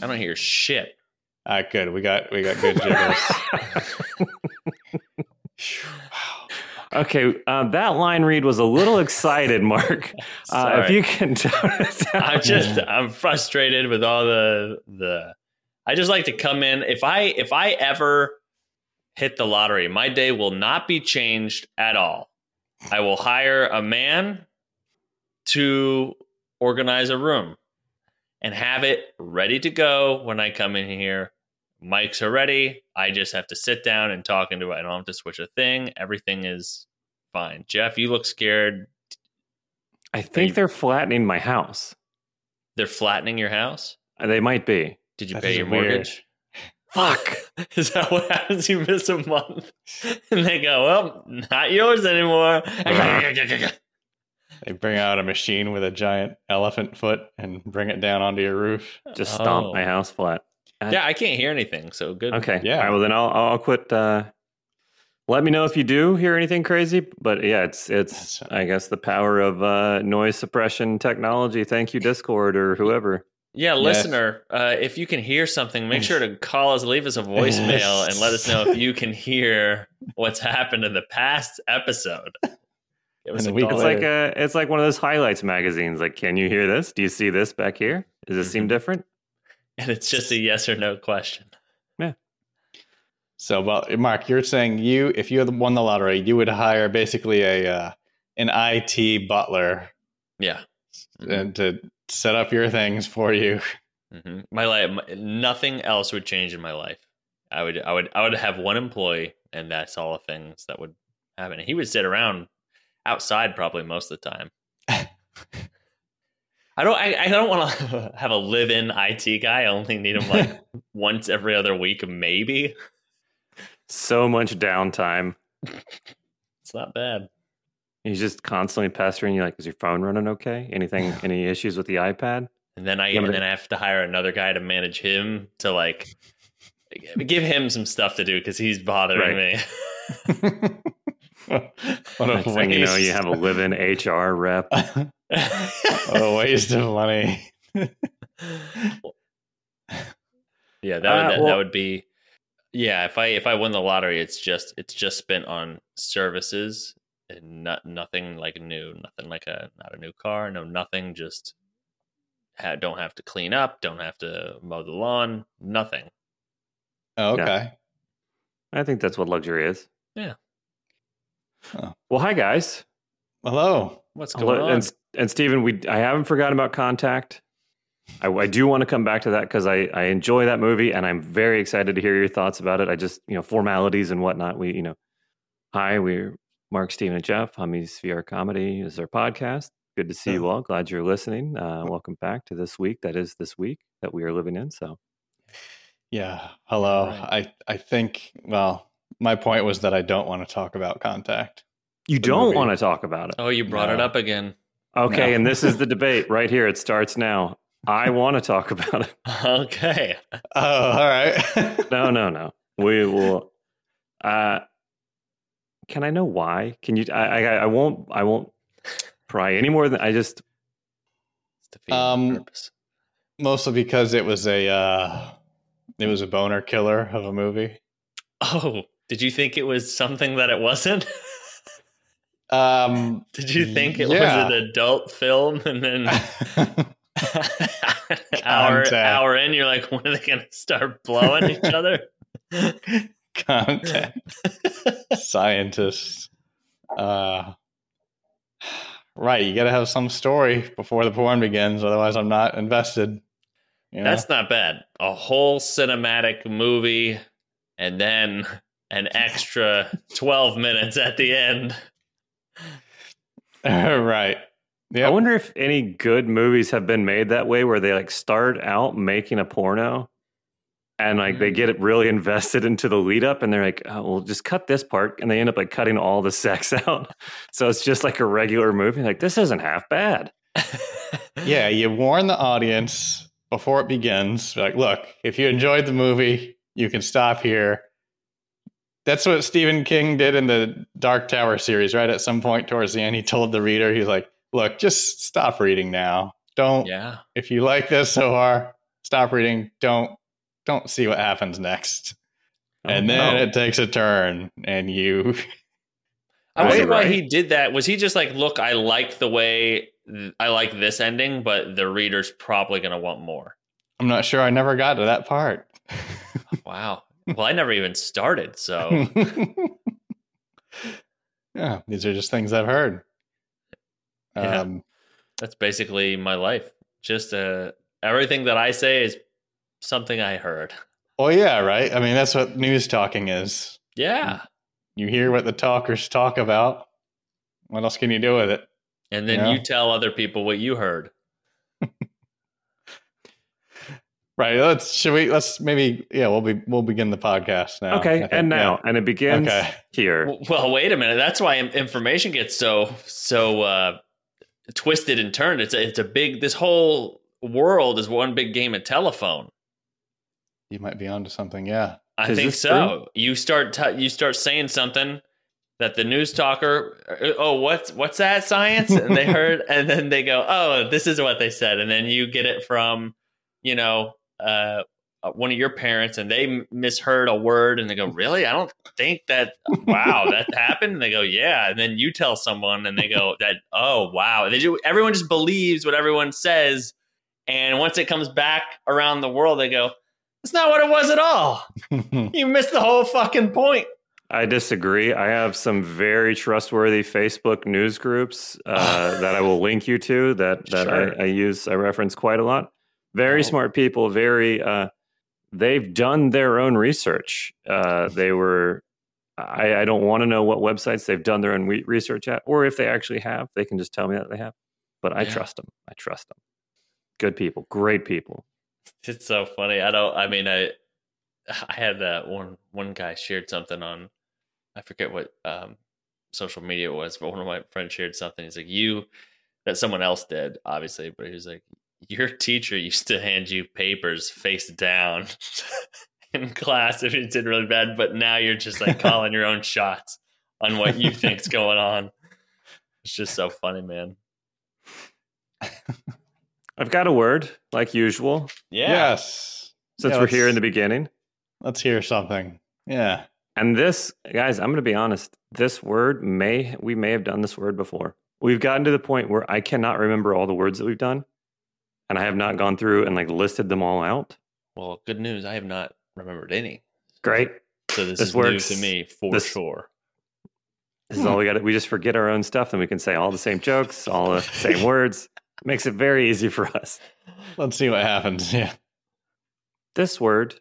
I don't hear shit. All right, good. We got we got good jiggles. Okay, uh, that line read was a little excited, Mark. Uh, if you can tone it down. I'm just I'm frustrated with all the the I just like to come in if I if I ever hit the lottery, my day will not be changed at all. I will hire a man to organize a room and have it ready to go when I come in here. Mics are ready. I just have to sit down and talk into it. I don't have to switch a thing. Everything is fine. Jeff, you look scared. I think they're flattening my house. They're flattening your house. Uh, They might be. Did you That pay is your weird. mortgage? Fuck. Is that what happens? You miss a month, and they go, "Well, not yours anymore." They bring out a machine with a giant elephant foot and bring it down onto your roof. Just stomp Oh. my house flat. yeah, I can't hear anything. So good. Okay. Yeah. All right, well, then I'll I'll quit. Uh, let me know if you do hear anything crazy. But yeah, it's it's That's- I guess the power of uh, noise suppression technology. Thank you, Discord or whoever. Yeah, Yes. listener, uh, if you can hear something, make sure to call us, leave us a voicemail, and let us know if you can hear what's happened in the past episode. Give us And a a week. It's like a it's like one of those highlights magazines. Like, can you hear this? Do you see this back here? Does it seem Mhm. different? and it's just a yes or no question. Yeah. So, well, Mark, you're saying you, if you had won the lottery, you would hire basically a uh, an IT butler Yeah. and to set up your things for you. hmm My life, my, nothing else would change in my life. I would, I would, I would have one employee, and that's all the things that would happen. He would sit around outside probably most of the time. I don't, I, I don't want to have a live-in IT guy. I only need him like once every other week, maybe. So much downtime. It's not bad. He's just constantly pestering you. Like, is your phone running okay? Anything? any issues with the iPad? And then I, Yeah, but- and then I have to hire another guy to manage him to like give him some stuff to do because he's bothering Right. me. what a Next thing you know, you have a live-in HR rep. what a waste of money. yeah, that would, Uh, that, well- that would be yeah. If I if I win the lottery, it's just it's just spent on services and not nothing like new, nothing like a not a new car, no nothing. Just ha- don't have to clean up, don't have to mow the lawn, nothing. Oh, okay. I think that's what luxury is. Yeah. Oh. Well, hi guys. Hello. What's Hello- going on? And, and Stephen, we I haven't forgotten about Contact. I, I do want to come back to that because I, I enjoy that movie and I'm very excited to hear your thoughts about it. I just you know formalities and whatnot. We you know, hi, we're Mark, Stephen, and Jeff. Hummies VR Comedy is our podcast. Good to see you all. Glad you're listening. Uh, welcome back to this week. That is this week that we are living in. So Yeah. Hello. Right. I I think well, my point was that I don't want to talk about contact. you don't movie. want to talk about it. oh, you brought it up again. Okay, No. and this is the debate right here. It starts now. I want to talk about it. Okay. Oh, all right. No, no, no. We will. Uh, can I know why? Can you? I, I, I won't. I won't pry any more than I just. It's defeating the Um. Mostly because it was a uh it was a boner killer of a movie. Oh, did you think it was something that it wasn't? Um Did you think it Yeah. was an adult film and then hour hour in you're like when are they gonna start blowing each other? contact scientists. Uh right, you got to have some story before the porn begins otherwise I'm not invested. You know? That's not bad. A whole cinematic movie and then an extra 12 minutes at the end. right. I wonder if any good movies have been made that way, where they like start out making a porno, and like they hmm. get really invested into the lead up, and they're like, oh, "Well, just cut this part," and they end up like cutting all the sex out, so it's just like a regular movie. Like this isn't half bad. Yeah, you warn the audience before it begins. Like, look, if you enjoyed the movie, you can stop here. That's what Stephen King did in the Dark Tower series, right? At some point towards the end, he told the reader, he's like, look, just stop reading now. Don't Yeah. if you like this so far, stop reading. Don't don't see what happens next. Oh, and Oh, then no. it takes a turn and you I wonder why he did that. Was he just like, look, I like the way I like this ending, but the reader's probably going to want more. I'm not sure I never got to that part. Wow. Well, I never even started, so yeah, these are just things I've heard. Yeah. Um, that's basically my life. Just uh, everything that I say is something I heard. Oh yeah, right. I mean, that's what news talking is. Yeah. You hear what the talkers talk about. What else can you do with it? And then Yeah. you tell other people what you heard. Right. Let's should we let's maybe yeah, we'll be we'll begin the podcast now. Okay, and now, yeah. and it begins Okay. here. Well, wait a minute. That's why information gets so so uh, twisted and turned. It's a, it's a big. This whole world is one big game of telephone. you might be onto something, yeah. I Is think this so. You start t- you start saying something that the news talker, uh, oh, what's what's that science? And they heard, and then they go, oh, this is what they said, and then you get it from, you know, uh, one of your parents, and they misheard a word, and they go, really? I don't think that. Wow, that happened. And they go, yeah, and then you tell someone, and they go, that. Oh, wow. They do. Everyone just believes what everyone says, and once it comes back around the world, they go. That's not what it was at all. You missed the whole fucking point. I disagree. I have some very trustworthy Facebook news groups uh, that I will link you to that that Sure. I, I use. I reference quite a lot. Very Oh. smart people. Very. Uh, they've done their own research. Uh, they were. I, I don't want to know what websites they've done their own re- research at, or if they actually have. They can just tell me that they have. But I Yeah. trust them. I trust them. Good people. Great people. It's so funny. I don't. I mean, I I had uh, one one guy shared something on. I forget what um, social media it was, but one of my friends shared something. He's like, "You," that someone else did, obviously, but he was like, "Your teacher used to hand you papers face down in class if you did really bad, but now you're just like calling your own shots on what you think's going on." It's just so funny, man. I've got a word, like usual, Yeah. Yes. since Yeah, we're here in the beginning. Let's hear something. Yeah. And this, guys, I'm going to be honest. This word may we may have done this word before. We've gotten to the point where I cannot remember all the words that we've done, and I have not gone through and like listed them all out. Well, good news. I have not remembered any. Great. So this, This is works. new to me for This- sure. This is all we got. We just forget our own stuff, and we can say all the same jokes, all the same words. Makes it very easy for us. Let's see what happens. Yeah. This word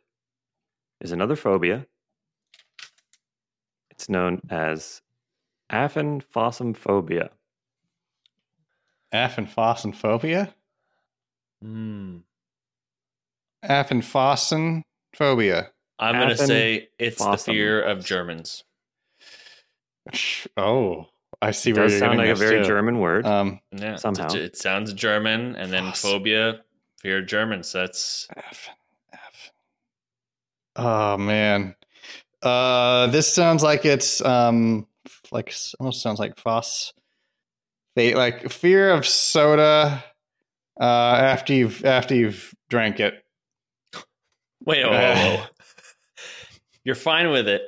is another phobia. It's known as aphenphosmphobia. Aphenphosphobia? Mm. Affenfossen phobia. I'm going to say it's the fear of Germans. Oh, I see It where does you're sound like a very too. German word. Um, Yeah, Somehow. it, sounds German, and then Foss. phobia, fear of Germans. That's Aphen, aphen. Oh man, uh, this sounds like it's um, like almost sounds like phos. They like fear of soda. Uh, after you've after you've drank it. wait. Whoa, whoa, whoa. You're fine with it.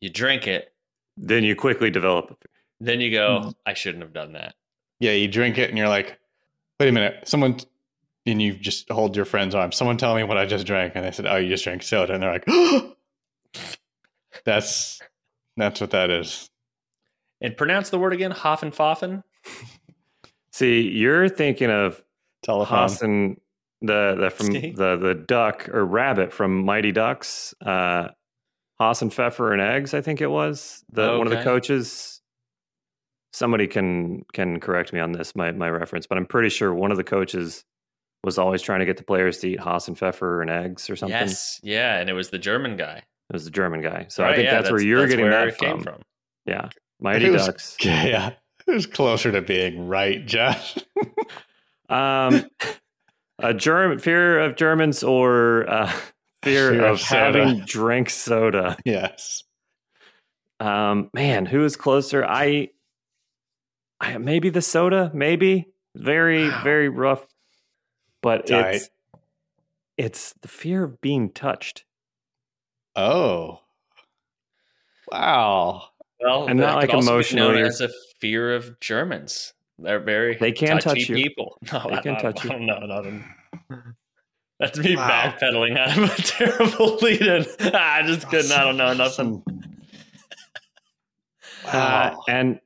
You drink it, then you quickly develop. then you go. Mhm. I shouldn't have done that. Yeah, you drink it and you're like, wait a minute, someone. And you just hold your friend's arm. Someone tell me what I just drank, and they said, "Oh, you just drank soda," and they're like, "That's that's what that is." And pronounce the word again. Hoffenpfaffen. See, you're thinking of Telephone. Hassan, the the from See? the the duck or rabbit from Mighty Ducks. Uh, Hasenpfeffer and eggs, I think it was the one of the coaches. Somebody can can correct me on this, my my reference, but I'm pretty sure one of the coaches was always trying to get the players to eat Hasenpfeffer and eggs or something. Yes, yeah, and it was the German guy. It was the German guy. So I think yeah, that's, where you're getting where that it came from. from. Yeah, Mighty It was- Ducks. Yeah, it was closer to being right, Josh. Um, a germ fear of Germans or uh, fear, Fear of, of having drank soda. yes. Um, man, who is closer? I I, maybe the soda, maybe very Wow. very rough, but Tight. it's it's the fear of being touched. Oh. Wow. Well, And not, like, also be emotionally known as a fear of Germans. They're very They can touchy touch you. people. No, They I, can I- touch you. I don't know. No, no. That's me Wow. backpedaling out of a terrible lead-in. I just couldn't. I don't know nothing. Uh, Wow. and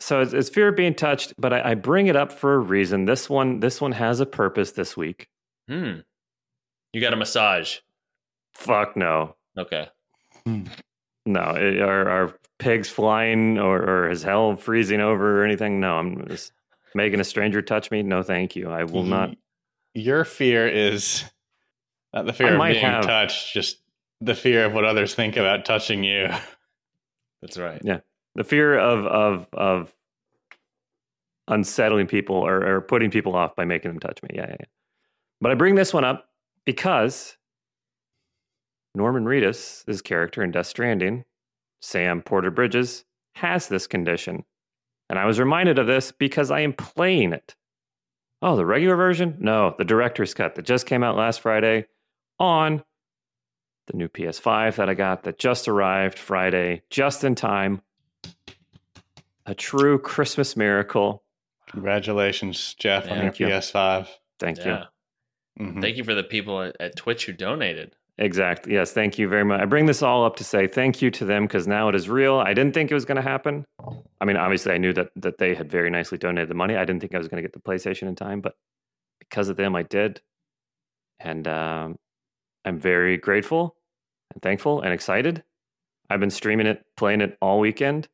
so it's, it's fear of being touched, but I, I bring it up for a reason. This one, this one has a purpose this week. Hmm. You got a massage. Fuck no, Okay. no. It, are, are pigs flying or, or is hell freezing over or anything? No, I'm just making a stranger touch me. No, thank you. I will not. Your fear is not the fear I of being have- touched, just the fear of what others think about touching you. That's right. Yeah. The fear of of of unsettling people or, or putting people off by making them touch me. Yeah, yeah, yeah. But I bring this one up because Norman Reedus, his character in Death Stranding, Sam Porter Bridges, has this condition. And I was reminded of this because I am playing it. Oh, the regular version? No, the director's cut that just came out last Friday on the new PS5 that I got that just arrived Friday, just in time. A true Christmas miracle. Congratulations, Jeff, on your Thank you. PS5. Thank you. Yeah. Mhm. Thank you for the people at, at Twitch who donated. Exactly. Yes. Thank you very much. I bring this all up to say thank you to them because now it is real. I didn't think it was going to happen. I mean, obviously, I knew that that they had very nicely donated the money. I didn't think I was going to get the PlayStation in time, but because of them, I did, and um, I'm very grateful and thankful and excited. I've been streaming it, playing it all weekend,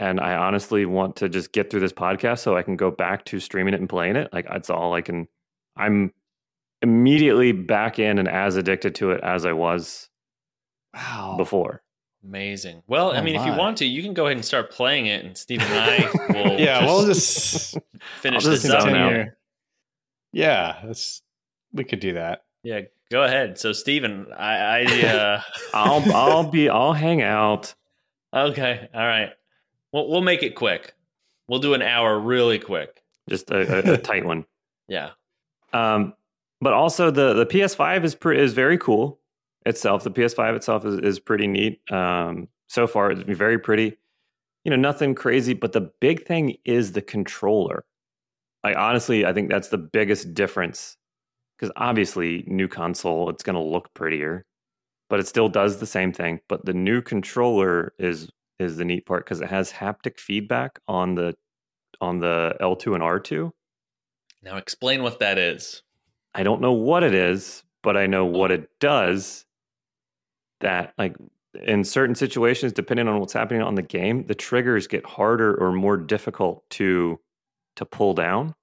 and I honestly want to just get through this podcast so I can go back to streaming it and playing it. Like that's all I can. I'm immediately back in and as addicted to it as I was Wow. before. Amazing. Well, I Oh mean, if you want to, you can go ahead and start playing it, and Steve and I will yeah, just we'll just finish I'll just this up. zone out. Yeah, that's we could do that. Yeah, go ahead. So, Steven, I, I uh, I'll I'll be I'll hang out. okay, all right. We'll we'll make it quick. We'll do an hour really quick. Just a, a, a tight one. Yeah. Um, but also the the PS5 is pre- is very cool itself. The PS5 itself is is pretty neat. Um, so far it's very pretty. You know, nothing crazy, but the big thing is the controller. I honestly, I think that's the biggest difference because obviously, new console, it's going to look prettier, but it still does the same thing. But the new controller is is the neat part because it has haptic feedback on the on the L2 and R2. Now, explain what that is. I don't know what it is, but I know what it does. That like in certain situations, depending on what's happening on the game, the triggers get harder or more difficult to to pull down.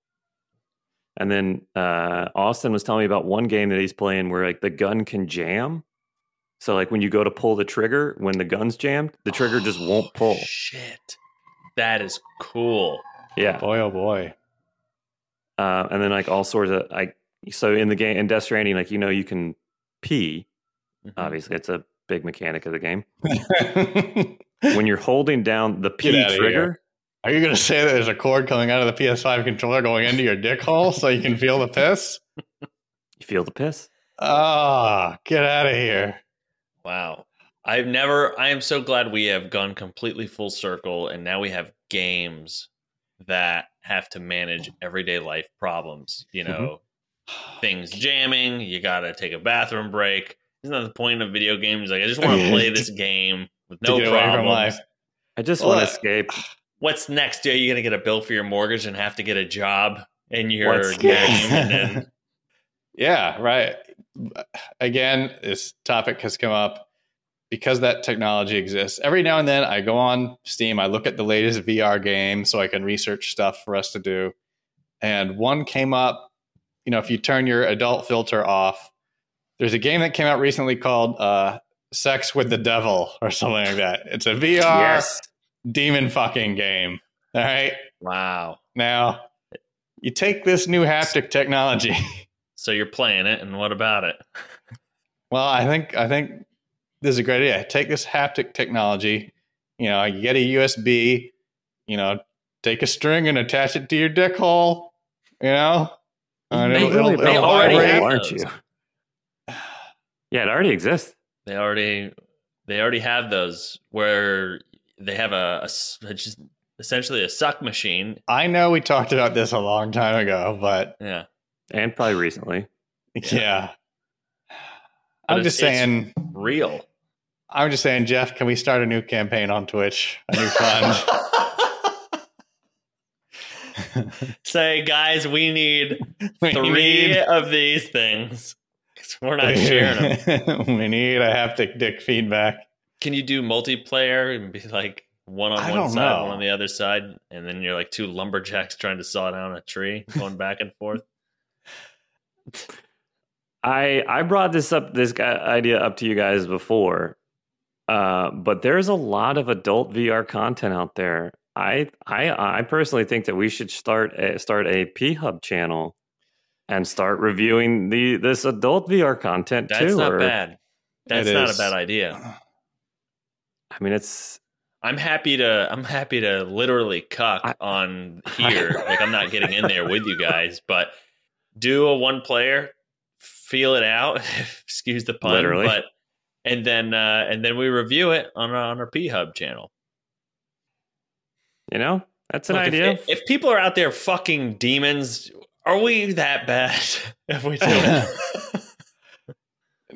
And then uh, Austin was telling me about one game that he's playing where like the gun can jam. So like when you go to pull the trigger, when the gun's jammed, the trigger just won't Oh, pull. Shit. That is cool. Yeah. Boy, oh boy. uh, and then like all sorts of like so in the game in Death Stranding, like you know you can pee. Mhm. Obviously, it's a big mechanic of the game. When you're holding down the Get P outta trigger, Are you going to say that there's a cord coming out of the PS5 controller going into your dick hole so you can feel the piss? you feel the piss. Ah, get out of here. Wow. I've never, I am so glad we have gone completely full circle and now we have games that have to manage everyday life problems. You know, things jamming, you got to take a bathroom break. Isn't that the point of video games? Like, I just want to play this game with no get away from problems. I just Well, want to escape. What's next? Are you going to get a bill for your mortgage and have to get a job in your What's game? and then, Yeah, right. Again, this topic has come up because that technology exists. Every now and then I go on Steam, I look at the latest VR game so I can research stuff for us to do. And one came up, you know, if you turn your adult filter off, there's a game that came out recently called uh, Sex with the Devil or something like that. It's a VR demon fucking game. All right. wow. Now, you take this new haptic technology. So you're playing it, and what about it? Well, I think I think this is a great idea. Take this haptic technology, you know, you get a USB, you know, take a string and attach it to your dick hole. You know, And They it'll- it'll- they it'll already vibrate. have aren't those. you? Yeah, it already exists. They already they already have those where they have a just essentially a suck machine. I know we talked about this a long time ago, but Yeah. And probably recently. yeah. But I'm just saying. Real. I'm just saying, Jeff. Can we start a new campaign on Twitch? A new fund. Say, guys, we need we three need, of these things. 'Cause We're not sharing them. we need a haptic dick feedback. Can you do multiplayer and be like one on I one side, know. one on the other side, and then you're like two lumberjacks trying to saw down a tree, going back and forth? I I brought this up this idea up to you guys before, uh, but there's a lot of adult VR content out there. I I I personally think that we should start a, start a P Hub channel and start reviewing the this adult VR content That's too. not or- bad. That's not is. a bad idea. I mean, it's I'm happy to I'm happy to literally cuck I- on here. like I'm not getting in there with you guys, but do a one player, feel it out, excuse the pun, Literally. but and then uh and then we review it on our, on our P Hub channel. You know that's an Look, idea. If, if people are out there fucking demons, are we that bad if we do it?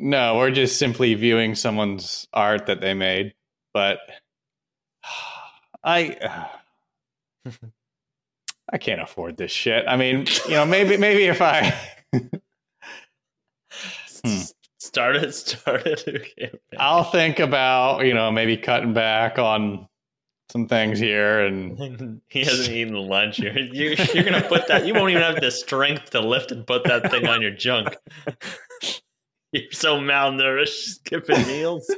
No, we're just simply viewing someone's art that they made. But I I can't afford this shit. I mean, you know, maybe maybe if I Hmm. started it, start it. Okay. I'll think about, you know, maybe cutting back on some things here and he hasn't eaten lunch. You're, you're, you're going to put that, you won't even have the strength to lift and put that thing on your junk. You're so malnourished, skipping meals.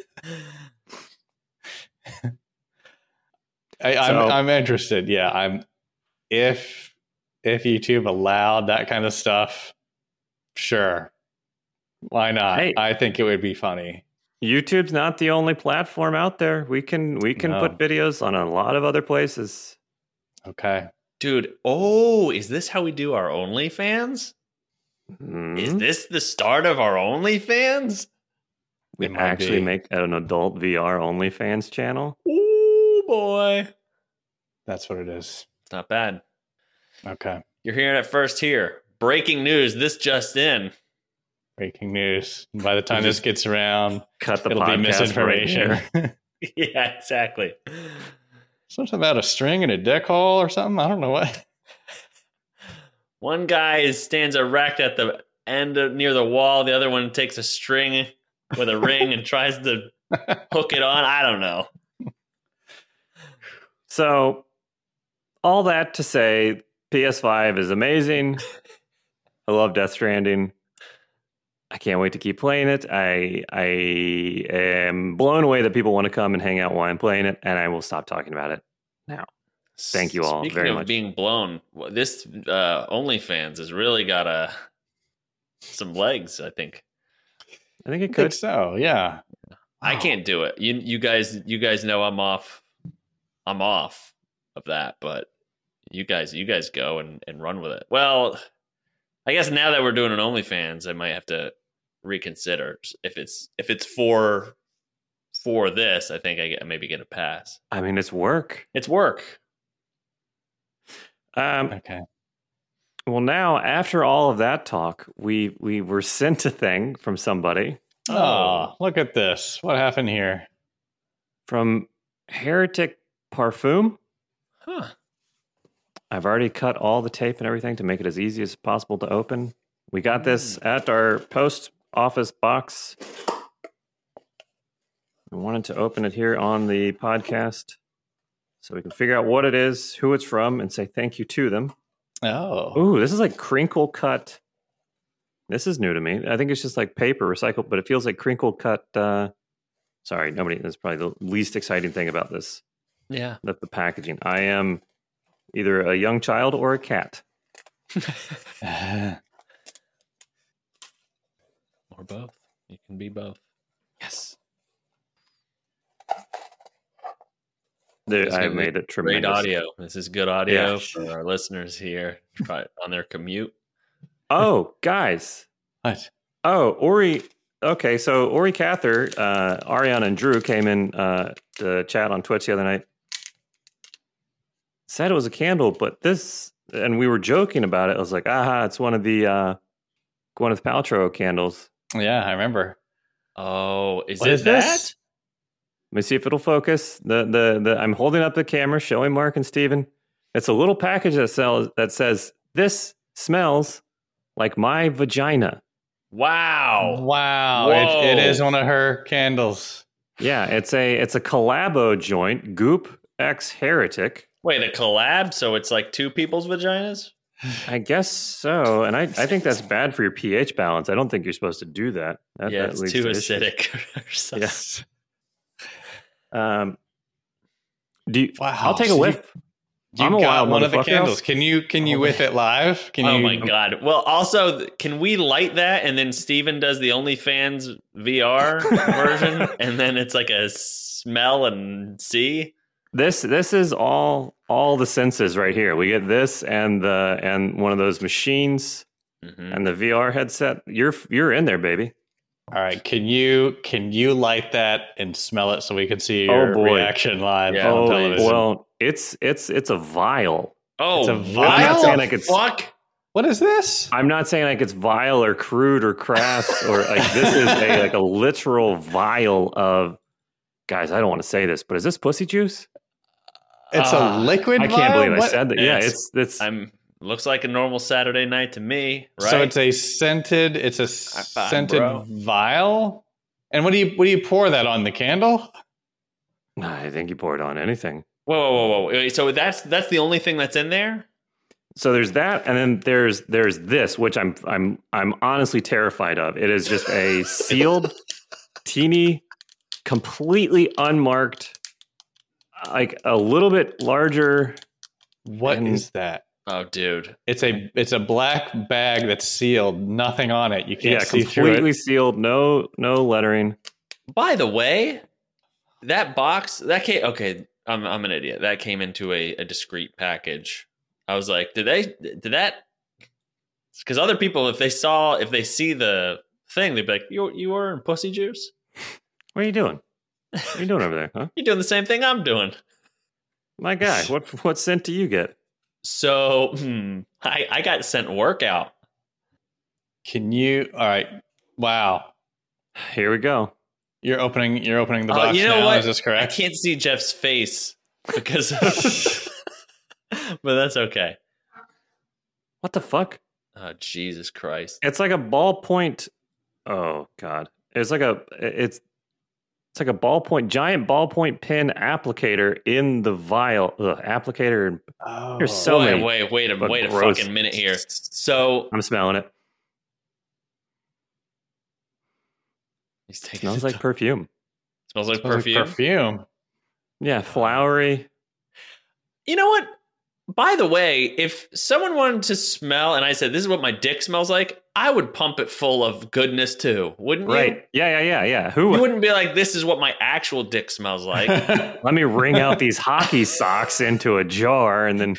I, I'm So- I'm interested. Yeah, I'm if if YouTube allowed that kind of stuff, sure. Why not? Hey. I think it would be funny. YouTube's not the only platform out there. We can we can No. put videos on a lot of other places. Okay. Dude, oh, is this how we do our OnlyFans? Hmm? Is this the start of our OnlyFans? we It actually be. make an adult VR OnlyFans channel? Oh, boy. That's what it is. It's not bad. Okay. You're hearing it first here. Breaking news. This just in. Breaking news. By the time this gets around, Cut the it'll be podcast right misinformation. here. yeah, exactly. Something about a string and a deck hole or something. I don't know what. One guy stands erect at the end of, near the wall. The other one takes a string with a ring and tries to hook it on. I don't know. So, all that to say, PS5 is amazing. I love Death Stranding. I can't wait to keep playing it. I I am blown away that people want to come and hang out while I'm playing it, and I will stop talking about it. Now. Thank you all Speaking very of much. being blown, this uh, OnlyFans has really got a some legs. I think I think it I think could. so. Yeah. I can't do it. You you guys you guys know I'm off. I'm off of that, but you guys you guys go and, and run with it. Well, I guess now that we're doing an OnlyFans, I might have to reconsider if it's if it's for for this. I think I get maybe get a pass. I mean, it's work. It's work. Um, Okay. well, now after all of that talk, we we were sent a thing from somebody Oh, look at this. What happened here? from Heretic Parfum. Huh. I've already cut all the tape and everything to make it as easy as possible to open. We got this at our post office box. I wanted to open it here on the podcast so we can figure out what it is, who it's from, and say thank you to them. Oh. Ooh, this is like crinkle cut. This is new to me. I think it's just like paper recycled, but it feels like crinkle cut. Uh, sorry, nobody. That's probably the least exciting thing about this. Yeah. That the packaging. I am either a young child or a cat. Or both. You can be both. Yes. There, This I is made it Great tremendous. audio. This is good audio Yeah. for our listeners here try on their commute. Oh, guys. What? Oh, Ori. Okay, so Ori Cather, uh, Ariana, and Drew came in uh, to chat on Twitch the other night. Said it was a candle, but this, and we were joking about it. I was like, aha, it's one of the uh, Gwyneth Paltrow candles. Yeah, I remember. Oh, is What it is that? this? Let me see if it'll focus. The the the I'm holding up the camera, showing Mark and Steven. It's a little package that sells that says this smells like my vagina. Wow. Wow, it, it Whoa. is one of her candles. Yeah, it's a it's a collabo joint, Goop X Heretic. Wait, a collab? So it's like two people's vaginas? I guess so, and I, I think that's bad for your pH balance. I don't think you're supposed to do that. that yeah, that it's too to acidic. or something. Yeah. Um, do you, Wow, I'll take so a you- whiff. You I'm a got wild one of the motherfucker. candles. Can you can you Oh, whiff it live? Can oh you? my god! Well, also, can we light that and then Steven does the OnlyFans VR version, and then it's like a smell and see? This this is all all the senses right here. We get this and the and one of those machines Mhm. and the VR headset. You're you're in there, baby. All right. Can you can you light that and smell it so we can see Oh, your boy. reaction live Yeah, on oh television? well, it's it's it's a vial. Oh, It's a what vial? the saying like it's- fuck? What is this? I'm not saying like it's vile or crude or crass or like this is a like a literal vial of guys. I don't want to say this, but is this pussy juice? It's Ah, a liquid. I can't vial? believe I said that. Yeah, It's- it's it's I'm looks like a normal Saturday night to me, right? So it's a scented. It's a fine, scented bro. vial. And what do you what do you pour that on the candle? I think you pour it on anything. whoa, whoa, whoa, whoa! So that's that's the only thing that's in there? So there's that, and then there's there's this, which I'm I'm I'm honestly terrified of. It is just a sealed, teeny, completely unmarked, like a little bit larger. What is And- that? Oh, dude. It's a it's a black bag that's sealed. Nothing on it. You can't Yeah, see through completely sealed. No no lettering. By the way, that box that came. Okay, I'm I'm an idiot. That came into a, a discrete package. I was like, did they did that? Because other people, if they saw if they see the thing, they'd be like, you you were in pussy juice. What are you doing? What are you doing over there, huh? You're doing the same thing I'm doing. My guy, what what scent do you get? So hmm, I I got sent workout. Can you? All right. Wow. Here we go. You're opening. You're opening the Oh, box you know now. what? Is this I can't see Jeff's face because, but that's okay. What the fuck? Oh Jesus Christ! It's like a ballpoint. Oh god, it's like a it's it's like a ballpoint, giant ballpoint pen applicator in the vial. Ugh, applicator. Oh. There's so wait, many- wait, wait a but wait a fucking minute here. So I'm smelling it. he's taking smells like perfume. smells like Smells like perfume. perfume. Yeah, flowery. You know what? By the way, if someone wanted to smell, and I said this is what my dick smells like, I would pump it full of goodness too, wouldn't you? Right. Yeah, yeah, yeah, yeah. Who? You wouldn't be like, this is what my actual dick smells like. Let me wring out these hockey socks into a jar and then.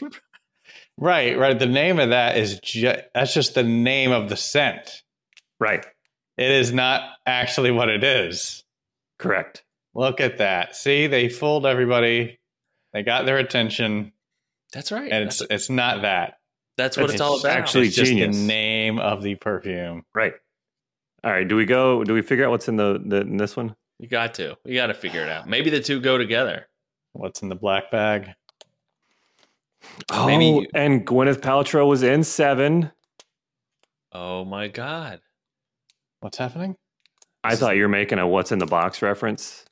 right. Right. The name of that is ju- that's just the name of the scent. Right. It is not actually what it is. Correct. Look at that. See, they fooled everybody. They got their attention, That's right. and that's, it's it's not that. That's what it's, all about. actually- it's just genius. the name of the perfume. Right. All right. Do we go? Do we figure out what's in the, the in this one? you got to. You got to figure it out. Maybe the two go together. What's in the black bag? Oh, Maybe- and Gwyneth Paltrow was in Seven. Oh my god. What's happening? I thought you were making a "What's in the box" reference.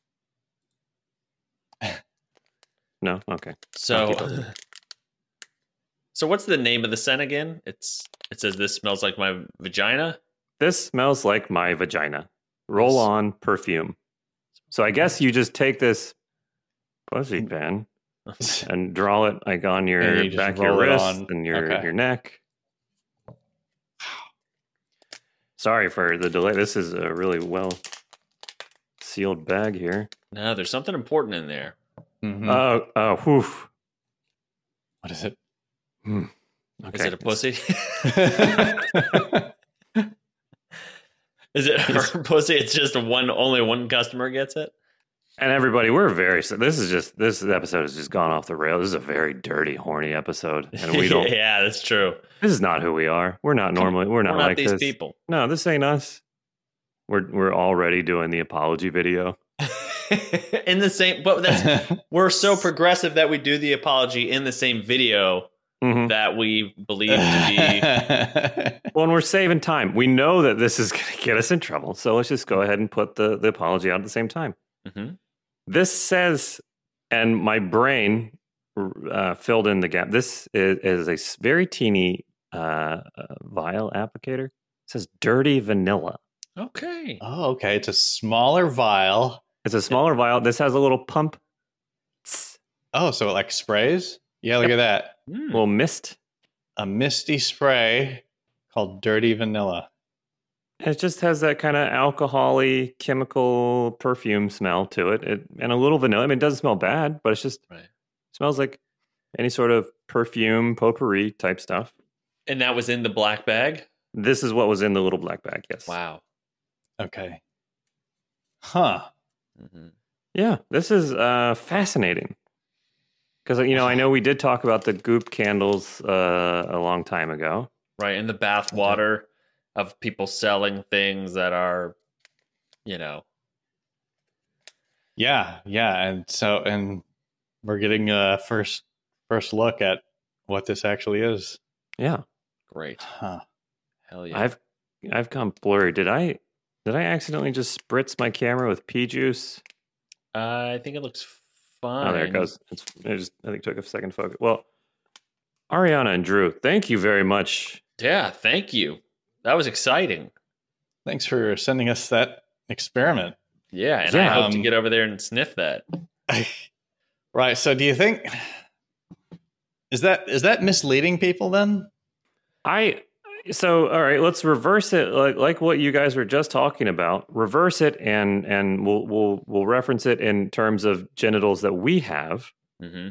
No. Okay. So, Okay. so what's the name of the scent again? It's it says this smells like my vagina. This smells like my vagina. Roll on perfume. So I guess you just take this pussy mm. pen and draw it like on your you back of your wrist on. and your Okay. your neck. Sorry for the delay. This is a really well sealed bag here. No, there's something important in there. Uh, uh, mhm. Oh, oh, whew. what is it? Hmm. Is it a pussy? Is it her pussy? It's just one. Only one customer gets it. And everybody, we're very. This is just this episode has just gone off the rails. This is a very dirty, horny episode, and we don't. yeah, that's true. This is not who we are. We're not normally. We're not We're not like these this. people. No, this ain't us. We're we're already doing the apology video. in the same, but that's we're so progressive that we do the apology in the same video Mhm. that we believe to be. Well, and we're saving time. We know that this is going to get us in trouble, so let's just go ahead and put the the apology out at the same time. Mhm. This says, and my brain uh, filled in the gap. This is, is a s- very teeny uh, uh, vial applicator. It says dirty vanilla. Okay. oh, okay. It's a smaller vial. It's a smaller vial. This has a little pump, Oh, so it like sprays? Yeah, look at that. Hmm. little mist. A misty spray called Dirty Vanilla. It just has that kind of alcoholy chemical perfume smell to it. it, and a little vanilla. I mean, it doesn't smell bad, but it's just Right. smells like any sort of perfume potpourri type stuff. and that was in the black bag. This is what was in the little black bag. Yes. Wow. Okay. Huh. hmm Yeah, this is uh, fascinating. Because you know, I know we did talk about the goop candles uh, a long time ago. Right. In the bath water of people selling things that are, you know, Yeah, yeah. And so and we're getting a first first look at what this actually is. Yeah, great. Huh. Hell yeah. I've I've gone blurry. Did I did I accidentally just spritz my camera with pea juice? Uh, I think it looks fine. Oh, there it goes. It's, it just I think it took a second focus. Well, Ariana and Drew, thank you very much. Yeah. Thank you. That was exciting. Thanks for sending us that experiment. Yeah. And I Yeah, hope to um, get over there and sniff that. right. So do you think is that is that misleading people then? I so all right, let's reverse it like like what you guys were just talking about. Reverse it and and we'll we'll we'll reference it in terms of genitals that we have. hmm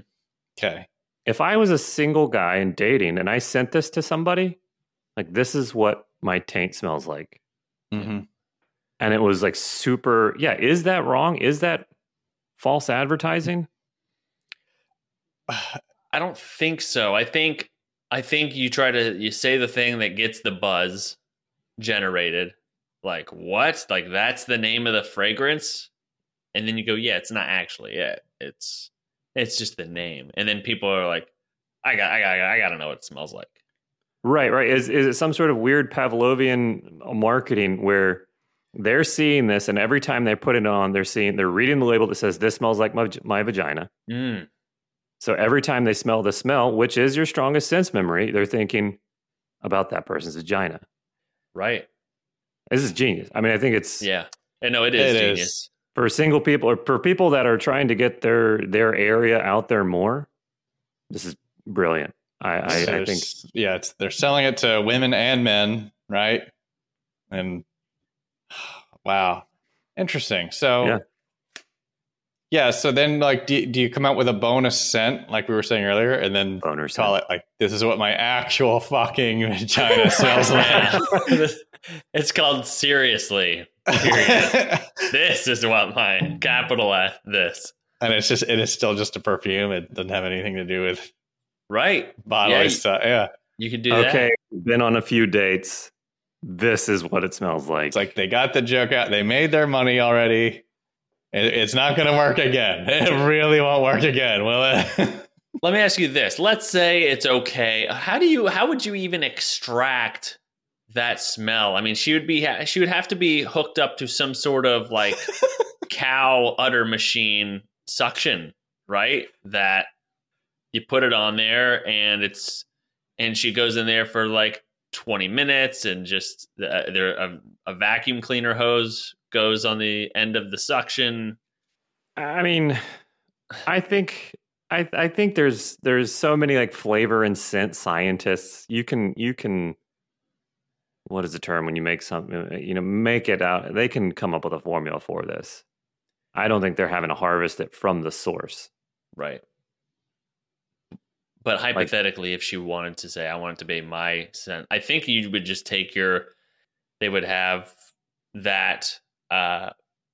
Okay. If I was a single guy and dating and I sent this to somebody, like this is what my taint smells like. hmm And it was like super yeah, is that wrong? Is that false advertising? I don't think so. I think I think you try to you say the thing that gets the buzz generated. Like what? Like that's the name of the fragrance, and then you go, yeah, it's not actually it. It's it's just the name, and then people are like, I got I got I got to know what it smells like. Right, right. Is is it some sort of weird Pavlovian marketing where they're seeing this, and every time they put it on, they're seeing they're reading the label that says this smells like my, my vagina. Mm, So every time they smell the smell, which is your strongest sense memory, they're thinking about that person's vagina. right? This is genius. I mean, I think it's Yeah, I know it is It genius. is. for single people or for people that are trying to get their their area out there more. This is brilliant. I, I, So I think yeah, it's they're selling it to women and men, right? And wow, interesting. So Yeah. Yeah, so then like, do, do you come out with a bonus scent like we were saying earlier, and then boner call it like this is what my actual fucking vagina smells like? It's called seriously. This is what my capital S this. and it's just it is still just a perfume. It doesn't have anything to do with Right. bodily Yeah, you- stuff. Yeah, You could do okay. Been on a few dates. This is what it smells like. it's like they got the joke out. They made their money already. It, it's not going to work again. It really won't work again, will it? Let me ask you this. Let's say it's okay. How do you how would you even extract that smell? I mean, she would be she would have to be hooked up to some sort of like cow udder machine suction, right? That you put it on there and it's and she goes in there for like 20 minutes and just uh, there a, a vacuum cleaner hose goes on the end of the suction I mean, I think I I think there's there's so many like flavor and scent scientists. You can you can what is the term when you make something you know make it out they can come up with a formula for this. I don't think they're having to harvest it from the source. Right. But hypothetically, if she wanted to say, I want it to be my scent, I think you would just take your, they would have that, uh,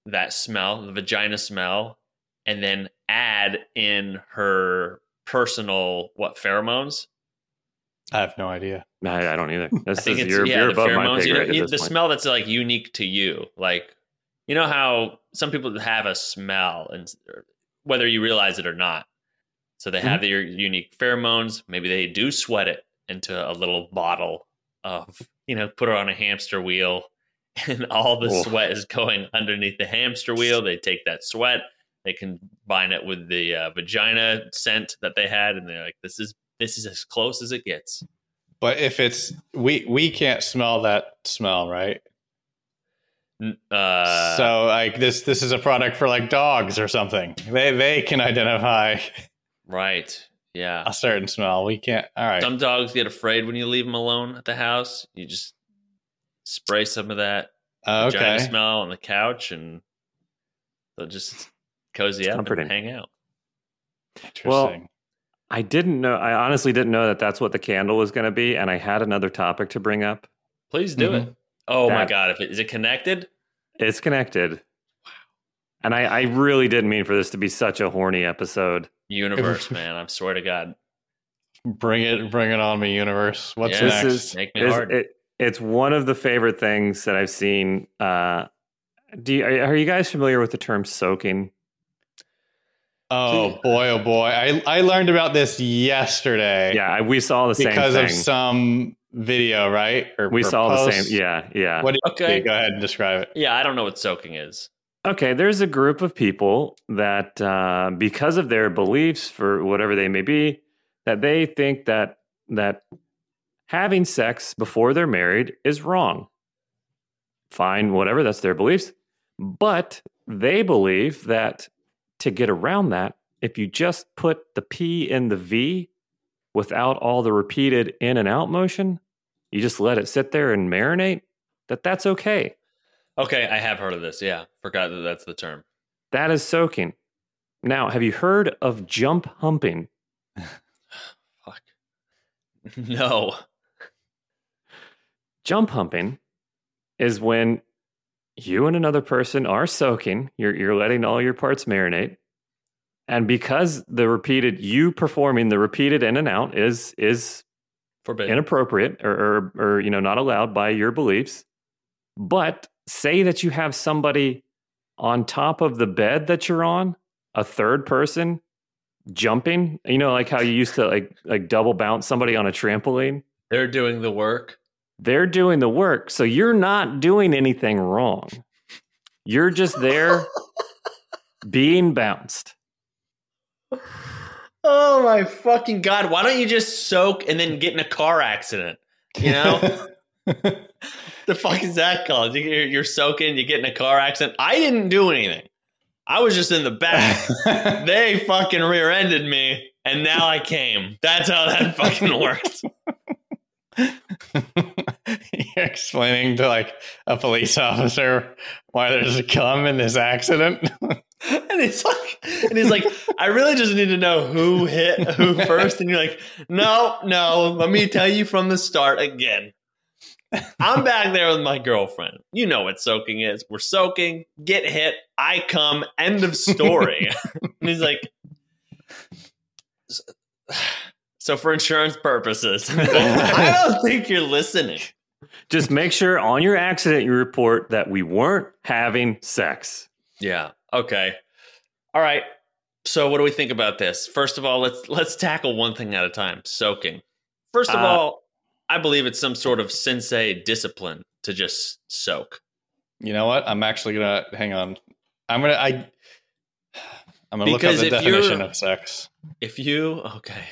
that smell, the vagina smell, and then add in her personal, what, pheromones? I have no idea. I, I don't either. This I think is it's you're, yeah, you're the above my pheromones. pay You know, grade at you- this the point. smell that's like unique to you. Like, you know how some people have a smell, and whether you realize it or not. So they Mm-hmm. have their unique pheromones. Maybe they do sweat it into a little bottle of, you know, put her on a hamster wheel, and all the sweat is going underneath the hamster wheel. They take that sweat, they combine it with the uh, vagina scent that they had, and they're like, "This is this is as close as it gets." But if it's we we can't smell that smell, right? Uh, so like this this is a product for like dogs or something. They they can identify right, yeah. a certain smell. We can't. All right. Some dogs get afraid when you leave them alone at the house. You just spray some of that Uh, vagina okay. smell on the couch, and they'll just cozy up comforting. and hang out. Interesting. I didn't know. I honestly didn't know that that's what the candle was going to be, and I had another topic to bring up. Please do Mhm. it. Oh my god! If it, is it connected? It's connected. Wow. And I, I really didn't mean for this to be such a horny episode. Universe, man! I swear to God, bring it bring it on me, universe. What's Yeah. This next? is make me It's- hard. it- it's one of the favorite things that I've seen. Uh, do you, are, are you guys familiar with the term soaking? oh boy, oh boy. I I learned about this yesterday. Yeah, we saw the same because thing. of some video, right? Or we or saw the same. Yeah, yeah. What do you Okay. Go ahead and describe it. yeah, I don't know what soaking is. Okay, there's a group of people that, uh, because of their beliefs, for whatever they may be, that they think that that having sex before they're married is wrong. Fine, whatever, that's their beliefs. But they believe that to get around that, if you just put the P in the V without all the repeated in and out motion, you just let it sit there and marinate, that that's okay. Okay, I have heard of this. Yeah, forgot that that's the term. That is soaking. Now, have you heard of jump humping? Fuck. No. Jump humping is when you and another person are soaking, you're, you're letting all your parts marinate. And because the repeated, you performing the repeated in and out is, is Forbidden. inappropriate or, or, or, you know, not allowed by your beliefs. But say that you have somebody on top of the bed that you're on, a third person jumping, you know, like how you used to like, like double bounce somebody on a trampoline. They're doing the work. They're doing the work. So you're not doing anything wrong. You're just there being bounced. Oh my fucking god! Why don't you just soak and then get in a car accident? You know the fuck is that called? You- You're, you're soaking, you get in a car accident. I didn't do anything. I was just in the back. they fucking rear-ended me, and now I came. That's how that fucking works. You're explaining to like a police officer why there's a cum in this accident. And he's like, and he's like, I really just need to know who hit who first. And you're like, no, no, let me tell you from the start again. I'm back there with my girlfriend. You know what soaking is. We're soaking, get hit, I come, end of story. and he's like, so for insurance purposes, I don't think you're listening. Just make sure on your accident you report that we weren't having sex. Yeah. Okay. All right. So what do we think about this? First of all, let's let's tackle one thing at a time. Soaking. First of Uh, all, I believe it's some sort of sensei discipline to just soak. you know what? I'm actually gonna hang on. I'm gonna I. I'm gonna Because look up the definition of sex. If you okay, good.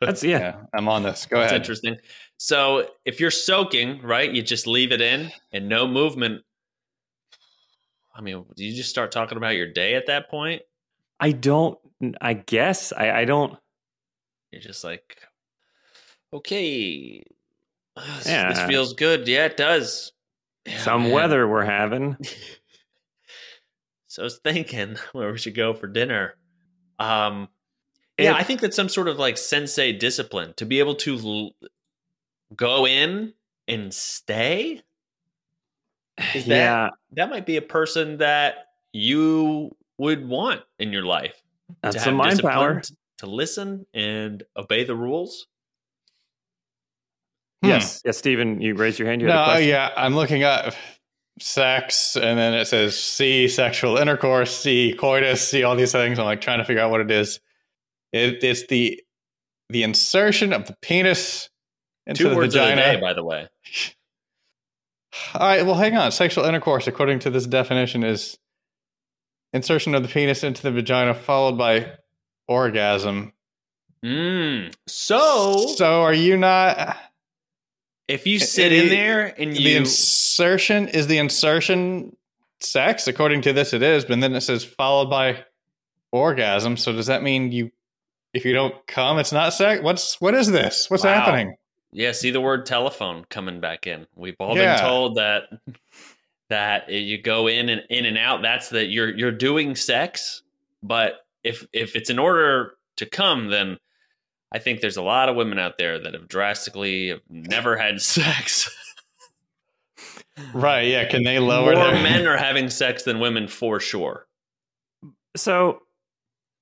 That's yeah. Yeah, I'm on this. Go That's ahead. interesting. So if you're soaking, right, you just leave it in and no movement. I mean, do you just start talking about your day at that point? I don't I guess I, I don't You're just like, okay, this, Yeah. this feels good. Yeah, it does. Yeah, some man. weather we're having. So I was thinking where we should go for dinner. Um, yeah, I think that's some sort of like sensei discipline to be able to l- go in and stay. Is that- yeah, That might be a person that you would want in your life. that's to some have mind power. to listen and obey the rules. Hmm. Yes, yes, Stephen, you raised your hand. You had a No, question? yeah, I'm looking up sex, and then it says C sexual intercourse, C coitus, C all these things. I'm like trying to figure out what it is. It, it's the the insertion of the penis into Two the words of the vagina. day, by the way. All right, well, hang on. Sexual intercourse, according to this definition, is insertion of the penis into the vagina followed by orgasm. Mm. So, so are you not? if you sit in there and you The insertion is the insertion sex. According to this, it is, but then it says followed by orgasm. So does that mean you, if you don't come, it's not sex? What's what is this? What's Wow. happening? Yeah, see the word telephone coming back in. We've all Yeah. been told that that you go in and in and out. That's that you're you're doing sex, but if if it's in order to come, then I think there's a lot of women out there that have drastically have never had sex. Right? Yeah. Can they lower More their men are having sex than women for sure. So,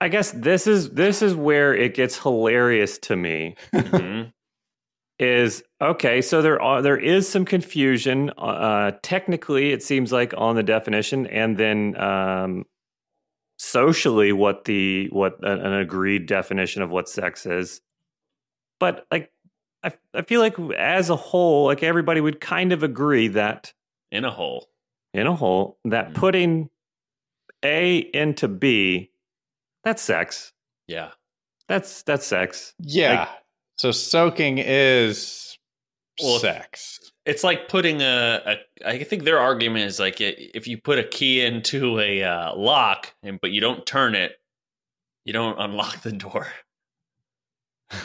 I guess this is this is where it gets hilarious to me. Mhm. is okay so there are there is some confusion uh technically it seems like on the definition and then um socially what the what an agreed definition of what sex is but like I, I feel like as a whole like everybody would kind of agree that In a hole. in a whole that Mhm. putting a into b that's sex Yeah. that's that's sex Yeah. so soaking is Well, sex. It's like putting a, a. I think their argument is like if you put a key into a uh, lock and but you don't turn it, you don't unlock the door.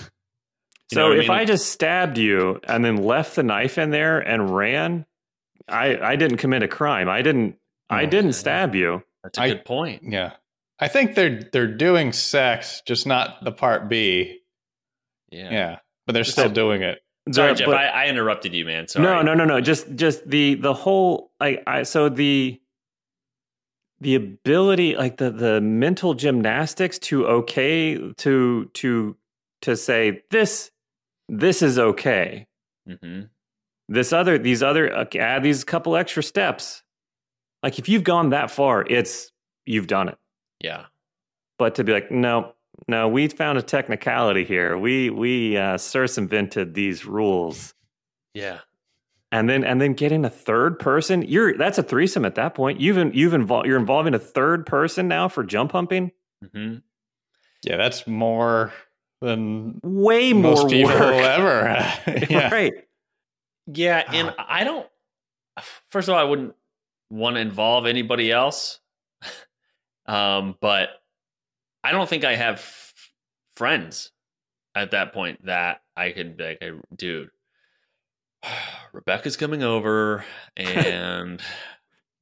You know So what if mean? I just stabbed you and then left the knife in there and ran, I I didn't commit a crime. I didn't I Hmm. didn't stab you. that's a I- good point. Yeah. I think they're they're doing sex, just not the part B. Yeah. Yeah. But they're still doing it. Sorry, The- Jeff. but- I, I interrupted you, man. Sorry. no, no, no, no. Just just the the whole like I so the the ability like the the mental gymnastics to okay to to to say this this is okay. hmm This other these other uh, add these couple extra steps. Like if you've gone that far, it's you've done it. Yeah. but to be like no no we found a technicality here we we uh circumvented these rules Yeah. and then and then getting a third person you're that's a threesome at that point you've in, you've involved you're involving a third person now for jump humping hmm Yeah, that's more than way more most people work ever. yeah. right Yeah, and I don't. First of all, I wouldn't want to involve anybody else, um, but I don't think I have f- friends at that point that I could be like, hey, dude, Rebecca's coming over, and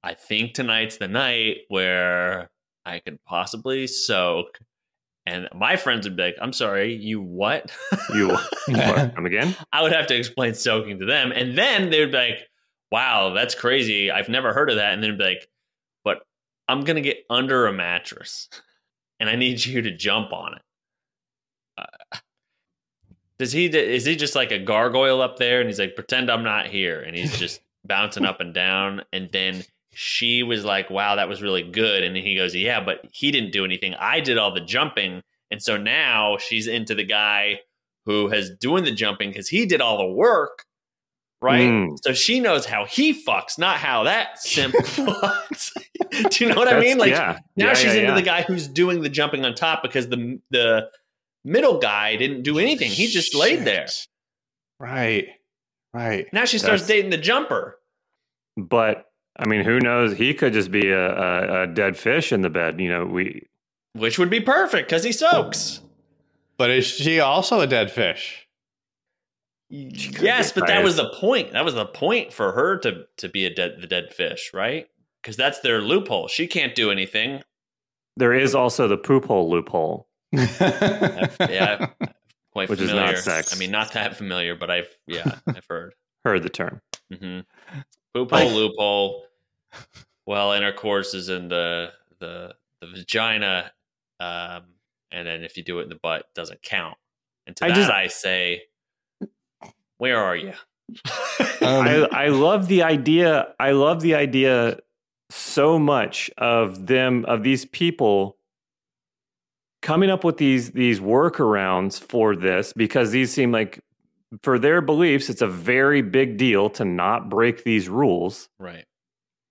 I think tonight's the night where I could possibly soak. And my friends would be like, "I'm sorry, you what?" you what, come again I would have to explain soaking to them. And then they would be like, wow, that's crazy. I've never heard of that. And then be like, I'm going to get under a mattress and I need you to jump on it. Uh, does he, is he just like a gargoyle up there? And he's like, pretend I'm not here. And he's just bouncing up and down. And then she was like, wow, that was really good. And then he goes, yeah, but he didn't do anything. I did all the jumping. And so now she's into the guy who has doing the jumping because he did all the work, right? Mm. So she knows how he fucks, not how that simp fucks. Do you know what I mean? Like yeah. now Yeah, she's yeah, into yeah. the guy who's doing the jumping on top because the the middle guy didn't do anything. He just laid there. Right. Right. Now she starts That's- dating the jumper. but i mean who knows he could just be a, a, a dead fish in the bed you know we Which would be perfect because he soaks. But is she also a dead fish? Yes, but that was the point. That was the point for her to to be a dead the dead fish, right? Because that's their loophole. She can't do anything. there is also the poop hole loophole yeah, quite Which is familiar. not sex. I mean, not that familiar, but I've yeah, I've heard. Heard the term. Mm-hmm. Loophole, loophole. Well, intercourse is in the the the vagina, um, and then if you do it in the butt, it doesn't count. And to I that, just- I say, where are you? Um, I, I love the idea. I love the idea so much of them of these people coming up with these these workarounds for this because these seem like for their beliefs it's a very big deal to not break these rules right.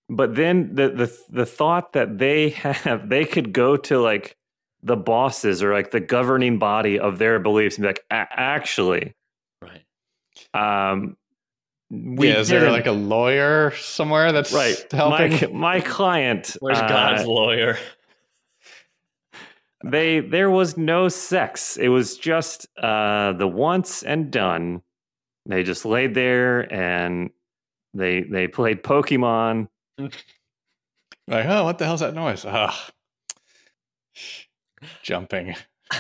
but then the the the thought that they have they could go to like the bosses or like the governing body of their beliefs and be like actually. Um we yeah, is there didn't- like a lawyer somewhere that's right helping? my, my client Where's uh, God's lawyer? they there was no sex it was just uh the once and done they just laid there and they they played pokemon Like, oh, what the hell's that noise? Ah, jumping.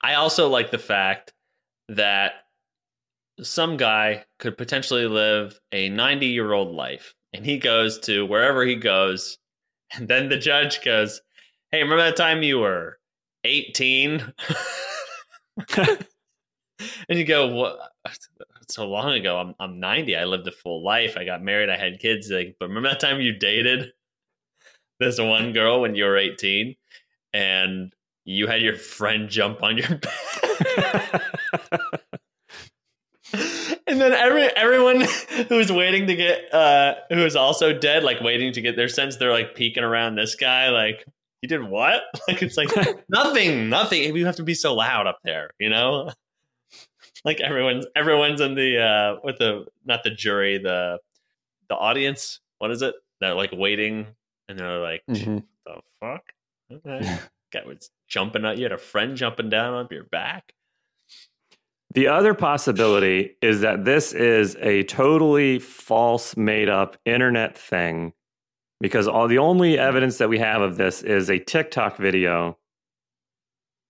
I also like the fact that some guy could potentially live a 90 year old life. And he goes to wherever he goes and then the judge goes hey remember that time you were 18 and you go what? So long ago. I'm, I'm 90 i lived a full life. I got married. I had kids. Like but remember that time you dated this one girl when you were 18 and you had your friend jump on your bed and then every everyone who's waiting to get uh who is also dead like waiting to get their sense they're like peeking around this guy like you did what? Like it's like nothing nothing. You have to be so loud up there you know? Like everyone's everyone's in the uh with the not the jury the the audience what is it? They're like waiting and they're like Mhm. the fuck? Okay. guy was jumping out you had a friend jumping down on your back The other possibility is that this is a totally false, made up internet thing because all the only evidence that we have of this is a TikTok video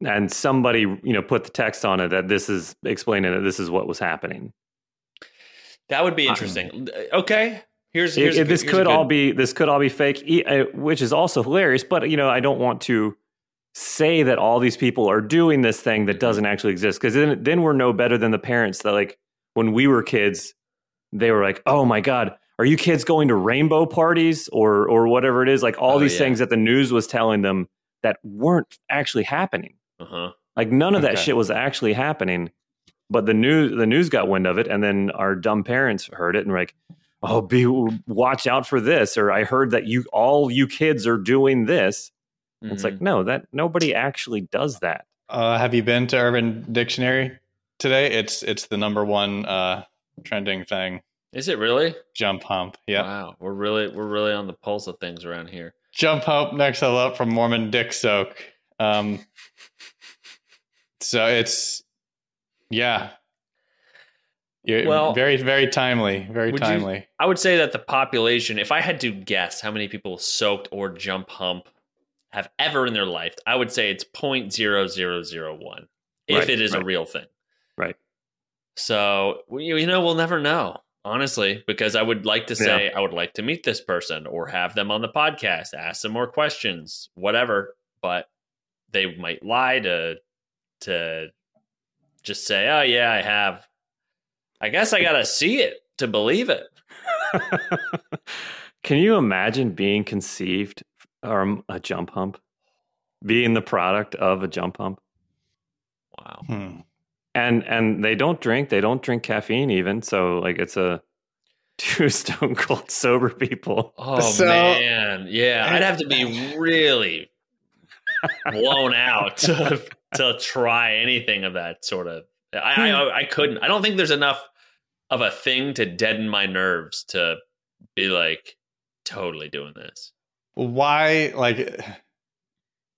and somebody, you know, put the text on it that this is explaining that this is what was happening. that would be Uh, interesting okay here's, here's it- good- this here's could all be this could all be fake, uh, which is also hilarious. But you know, I don't want to say that all these people are doing this thing that doesn't actually exist because then then we're no better than the parents that like when we were kids, they were like, "Oh my god, are you kids going to rainbow parties or or whatever it is?" Like all Oh, these yeah. things that the news was telling them that weren't actually happening. uh-huh Like none of that Okay. shit was actually happening. But the news the news got wind of it and then our dumb parents heard it and were like, "Oh, be watch out for this." Or I heard that you all you kids are doing this. It's Mhm. like, "No, that nobody actually does that." Uh, have you been to Urban Dictionary today? It's it's the number one uh, trending thing. is it really Jump hump. Yeah. wow we're really we're really on the pulse of things around here Jump hump next level up from Mormon Dick Soak. Um, so it's yeah. You're Well, very very timely. Very would you- timely. I would say that the population, if I had to guess how many people soaked or jump hump have ever in their life, I would say it's 0.0001 if Right, it is a real thing. Right. So, you know, we'll never know, honestly, because I would like to say, I would like to meet this person or have them on the podcast, ask some more questions, whatever. But they might lie to, to just say, oh, yeah, I have. I guess I got to see it to believe it. Can you imagine being conceived or a jump hump? Being the product of a jump hump? Wow. Hmm. and and they don't drink they don't drink caffeine even so like it's a two stone cold sober people Oh So- man, yeah, I'd have to be really blown out to, to try anything of that sort of. I, I I couldn't. I don't think there's enough of a thing to deaden my nerves to be like totally doing this. Why like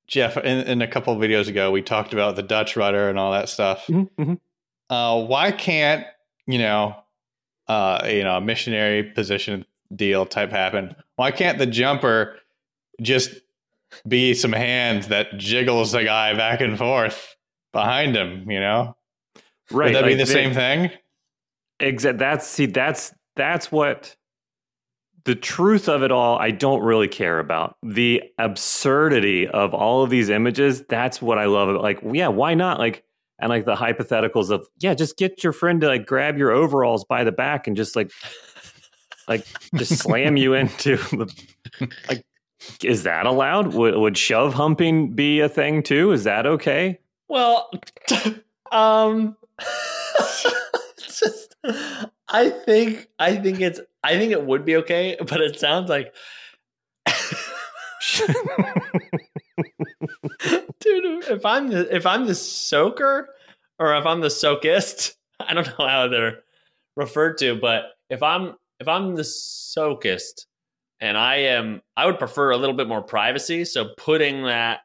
jeff in, in a couple of videos ago we talked about the dutch rudder and all that stuff Mhm, mhm. uh why can't you know uh you know a missionary position deal type happen why can't the jumper just be some hands that jiggles the guy back and forth behind him. You know, Right. Would that be like the same thing? Exactly. That's see. That's that's what the truth of it all. I don't really care about the absurdity of all of these images. That's what I love. About, like, yeah, why not? Like, and like the hypotheticals of yeah, just get your friend to like grab your overalls by the back and just like, like just slam you into the like. Is that allowed? Would, would shove humping be a thing too? Is that okay? Well, um, just, I think, I think it's, I think it would be okay, but it sounds like, dude, if I'm the, if I'm the soaker or if I'm the soakist, I don't know how they're referred to, but if I'm, if I'm the soakist and I am, I would prefer a little bit more privacy. So putting that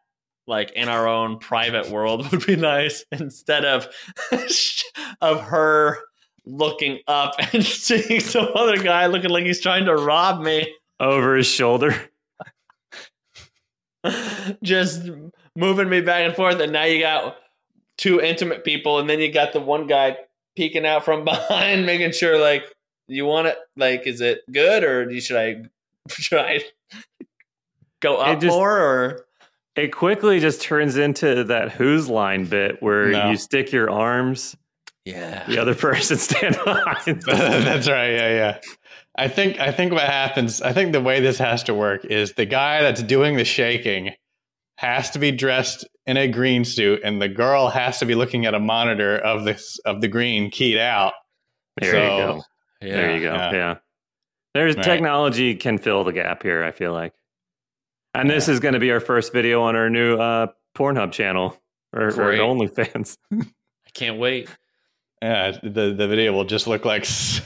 like in our own private world would be nice instead of of her looking up and seeing some other guy looking like he's trying to rob me Over his shoulder. just moving me back and forth and now you got two intimate people and then you got the one guy peeking out from behind making sure like you want it like is it good or should i should i go up just- more or It quickly just turns into that Whose Line bit where No. you stick your arms, yeah the other person stand behind. That's right. Yeah, yeah. I think I think what happens. I think the way this has to work is the guy that's doing the shaking has to be dressed in a green suit, and the girl has to be looking at a monitor of this of the green keyed out. There So, you go. yeah There you go. Yeah. Yeah. There's Right. technology can fill the gap here, I feel like. And this is going to be our first video on our new uh, Pornhub channel or, or Great. OnlyFans. i can't wait Yeah, the the video will just look like s-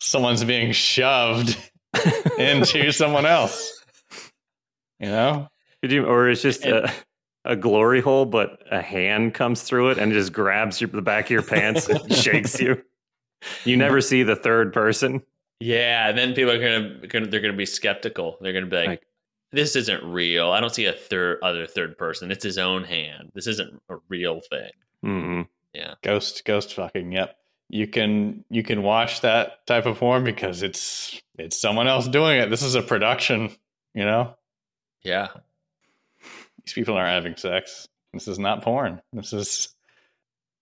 someone's being shoved into someone else. You know? Could you, or it's just a, a glory hole, but a hand comes through it and just grabs your, the back of your pants and shakes you. You never see the third person. Yeah, and then people are gonna, gonna they're gonna be skeptical. They're gonna be like, Like- "This isn't real. I don't see a third other third person. It's his own hand. This isn't a real thing." Mm-hmm. Hmm Ghost ghost fucking. Yep. You can you can watch that type of porn because it's it's someone else doing it. This is a production, you know? Yeah, These people aren't having sex. This is not porn. This is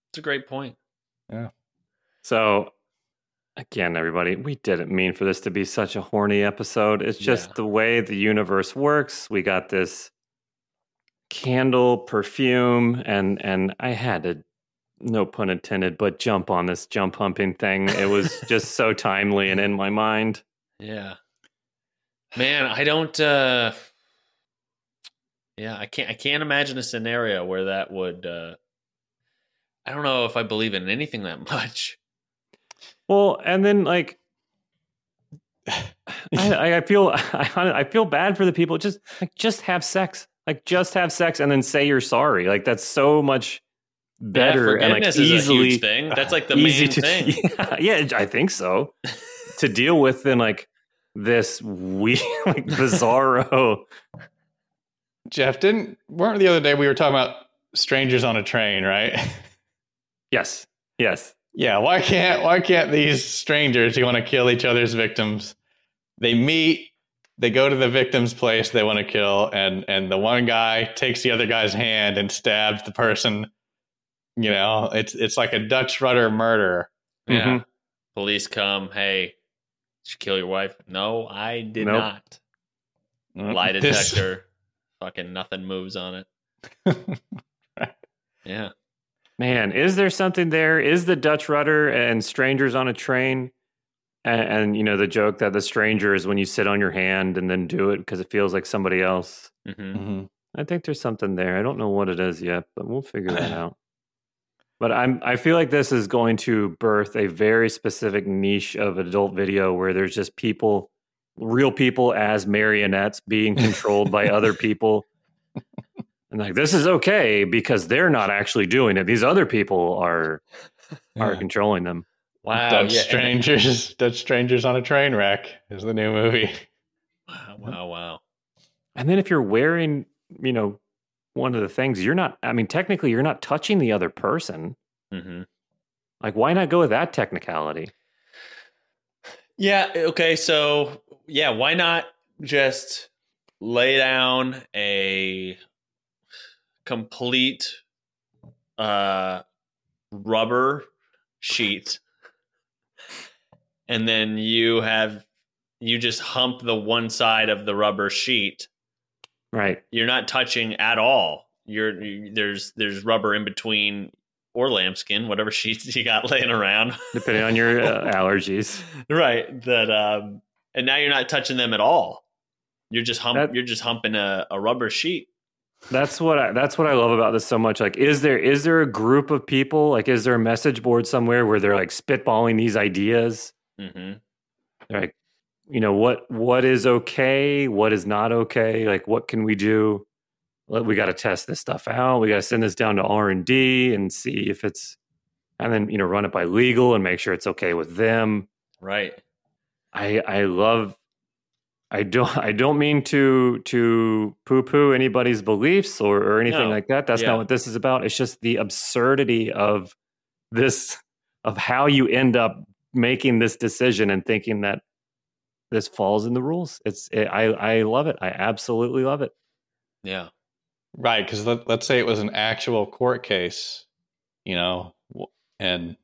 it's a great point. Yeah. So, again, everybody, we didn't mean for this to be such a horny episode. It's just Yeah. the way the universe works. We got this candle perfume, and and I had to, no pun intended, but jump on this jump humping thing. It was just so timely and in my mind. Yeah, man, I don't. uh Yeah, I can't. I can't imagine a scenario where that would. uh I don't know if I believe in anything that much. Well, and then like. I, I feel I, I feel bad for the people. Just like just have sex, like just have sex, and then say you're sorry. Like that's so much better yeah, and like forgiveness is a easily huge thing. That's like the easy main to thing. Yeah, yeah, I think so. to deal with than like this weird, like bizarro. Jeff, didn't weren't the other day we were talking about strangers on a train, right? Yes, yes. Yeah, why can't why can't these strangers who want to kill each other's victims? They meet, they go to the victim's place they want to kill, and and the one guy takes the other guy's hand and stabs the person. You know, it's it's like a Dutch rudder murder. Yeah. Mhm. Police come. Hey, did you kill your wife? No, I did Nope. not. Lie This- detector. Fucking nothing moves on it. Yeah. Man, is there something there? Is the Dutch rudder and strangers on a train? And, and you know the joke that the stranger is when you sit on your hand and then do it because it feels like somebody else. hmm Mhm. I think there's something there. I don't know what it is yet, but we'll figure that out. But I'm I feel like this is going to birth a very specific niche of adult video where there's just people, real people as marionettes being controlled by other people. And like this is okay because they're not actually doing it. These other people are are Yeah. controlling them. Wow. Dutch yeah, strangers, Dutch strangers on a train wreck is the new movie. Wow. Wow. Wow. And then if you're wearing you know, one of the things you're not. I mean, technically, you're not touching the other person. hmm Like, why not go with that technicality? Yeah. Okay. So yeah, why not just lay down a complete uh, rubber sheet, and then you have you just hump the one side of the rubber sheet. Right. You're not touching at all. You're you, there's there's rubber in between or lambskin, whatever sheets you got laying around. Depending on your uh, allergies. right that um and now you're not touching them at all you're just hump That- you're just humping a, a rubber sheet That's what I, that's what I love about this so much. Like, is there is there a group of people? Like, is there a message board somewhere where they're like spitballing these ideas? hmm They're like, you know, what what is okay? What is not okay? Like, what can we do? We got to test this stuff out. We got to send this down to R and D and see if it's, and then you know, run it by legal and make sure it's okay with them. right I I love I don't I don't mean to to poo poo anybody's beliefs or, or anything No. like that. That's Yeah. not what this is about. It's just the absurdity of this of how you end up making this decision and thinking that this falls in the rules. It's it, I I love it. I absolutely love it. yeah Right, because let, let's say it was an actual court case, you know, and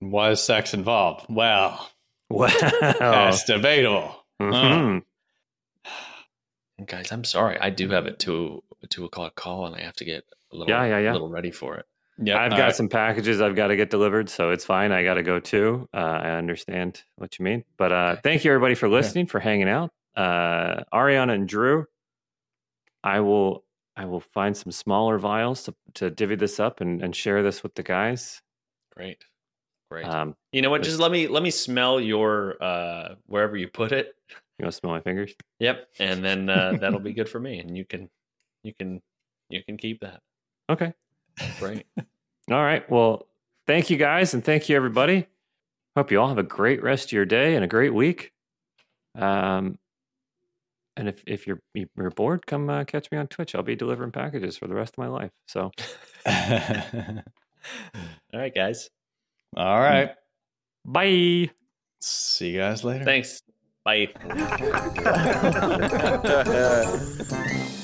was sex involved? Well, Wow. that's debatable. Mhm. And guys i'm sorry i do have it to a two o'clock call and i have to get a little Yeah, yeah, yeah. a little ready for it Yep. I've got right. some packages I've got to get delivered, so it's fine. I got to go too. Uh, I understand what you mean, but uh, thank you everybody for listening, for hanging out. Uh, Ariana and Drew, I will I will find some smaller vials to, to divvy this up and, and share this with the guys. great great Um, you know what just let me let me smell your uh wherever you put it you want to smell my fingers? yep and then uh that'll be good for me and you can you can you can keep that Okay. Great All right. Well, thank you guys, and thank you everybody. Hope you all have a great rest of your day and a great week. Um, and if if you're you're bored, come uh, catch me on Twitch. I'll be delivering packages for the rest of my life. So all right guys all right. bye. See you guys later. thanks bye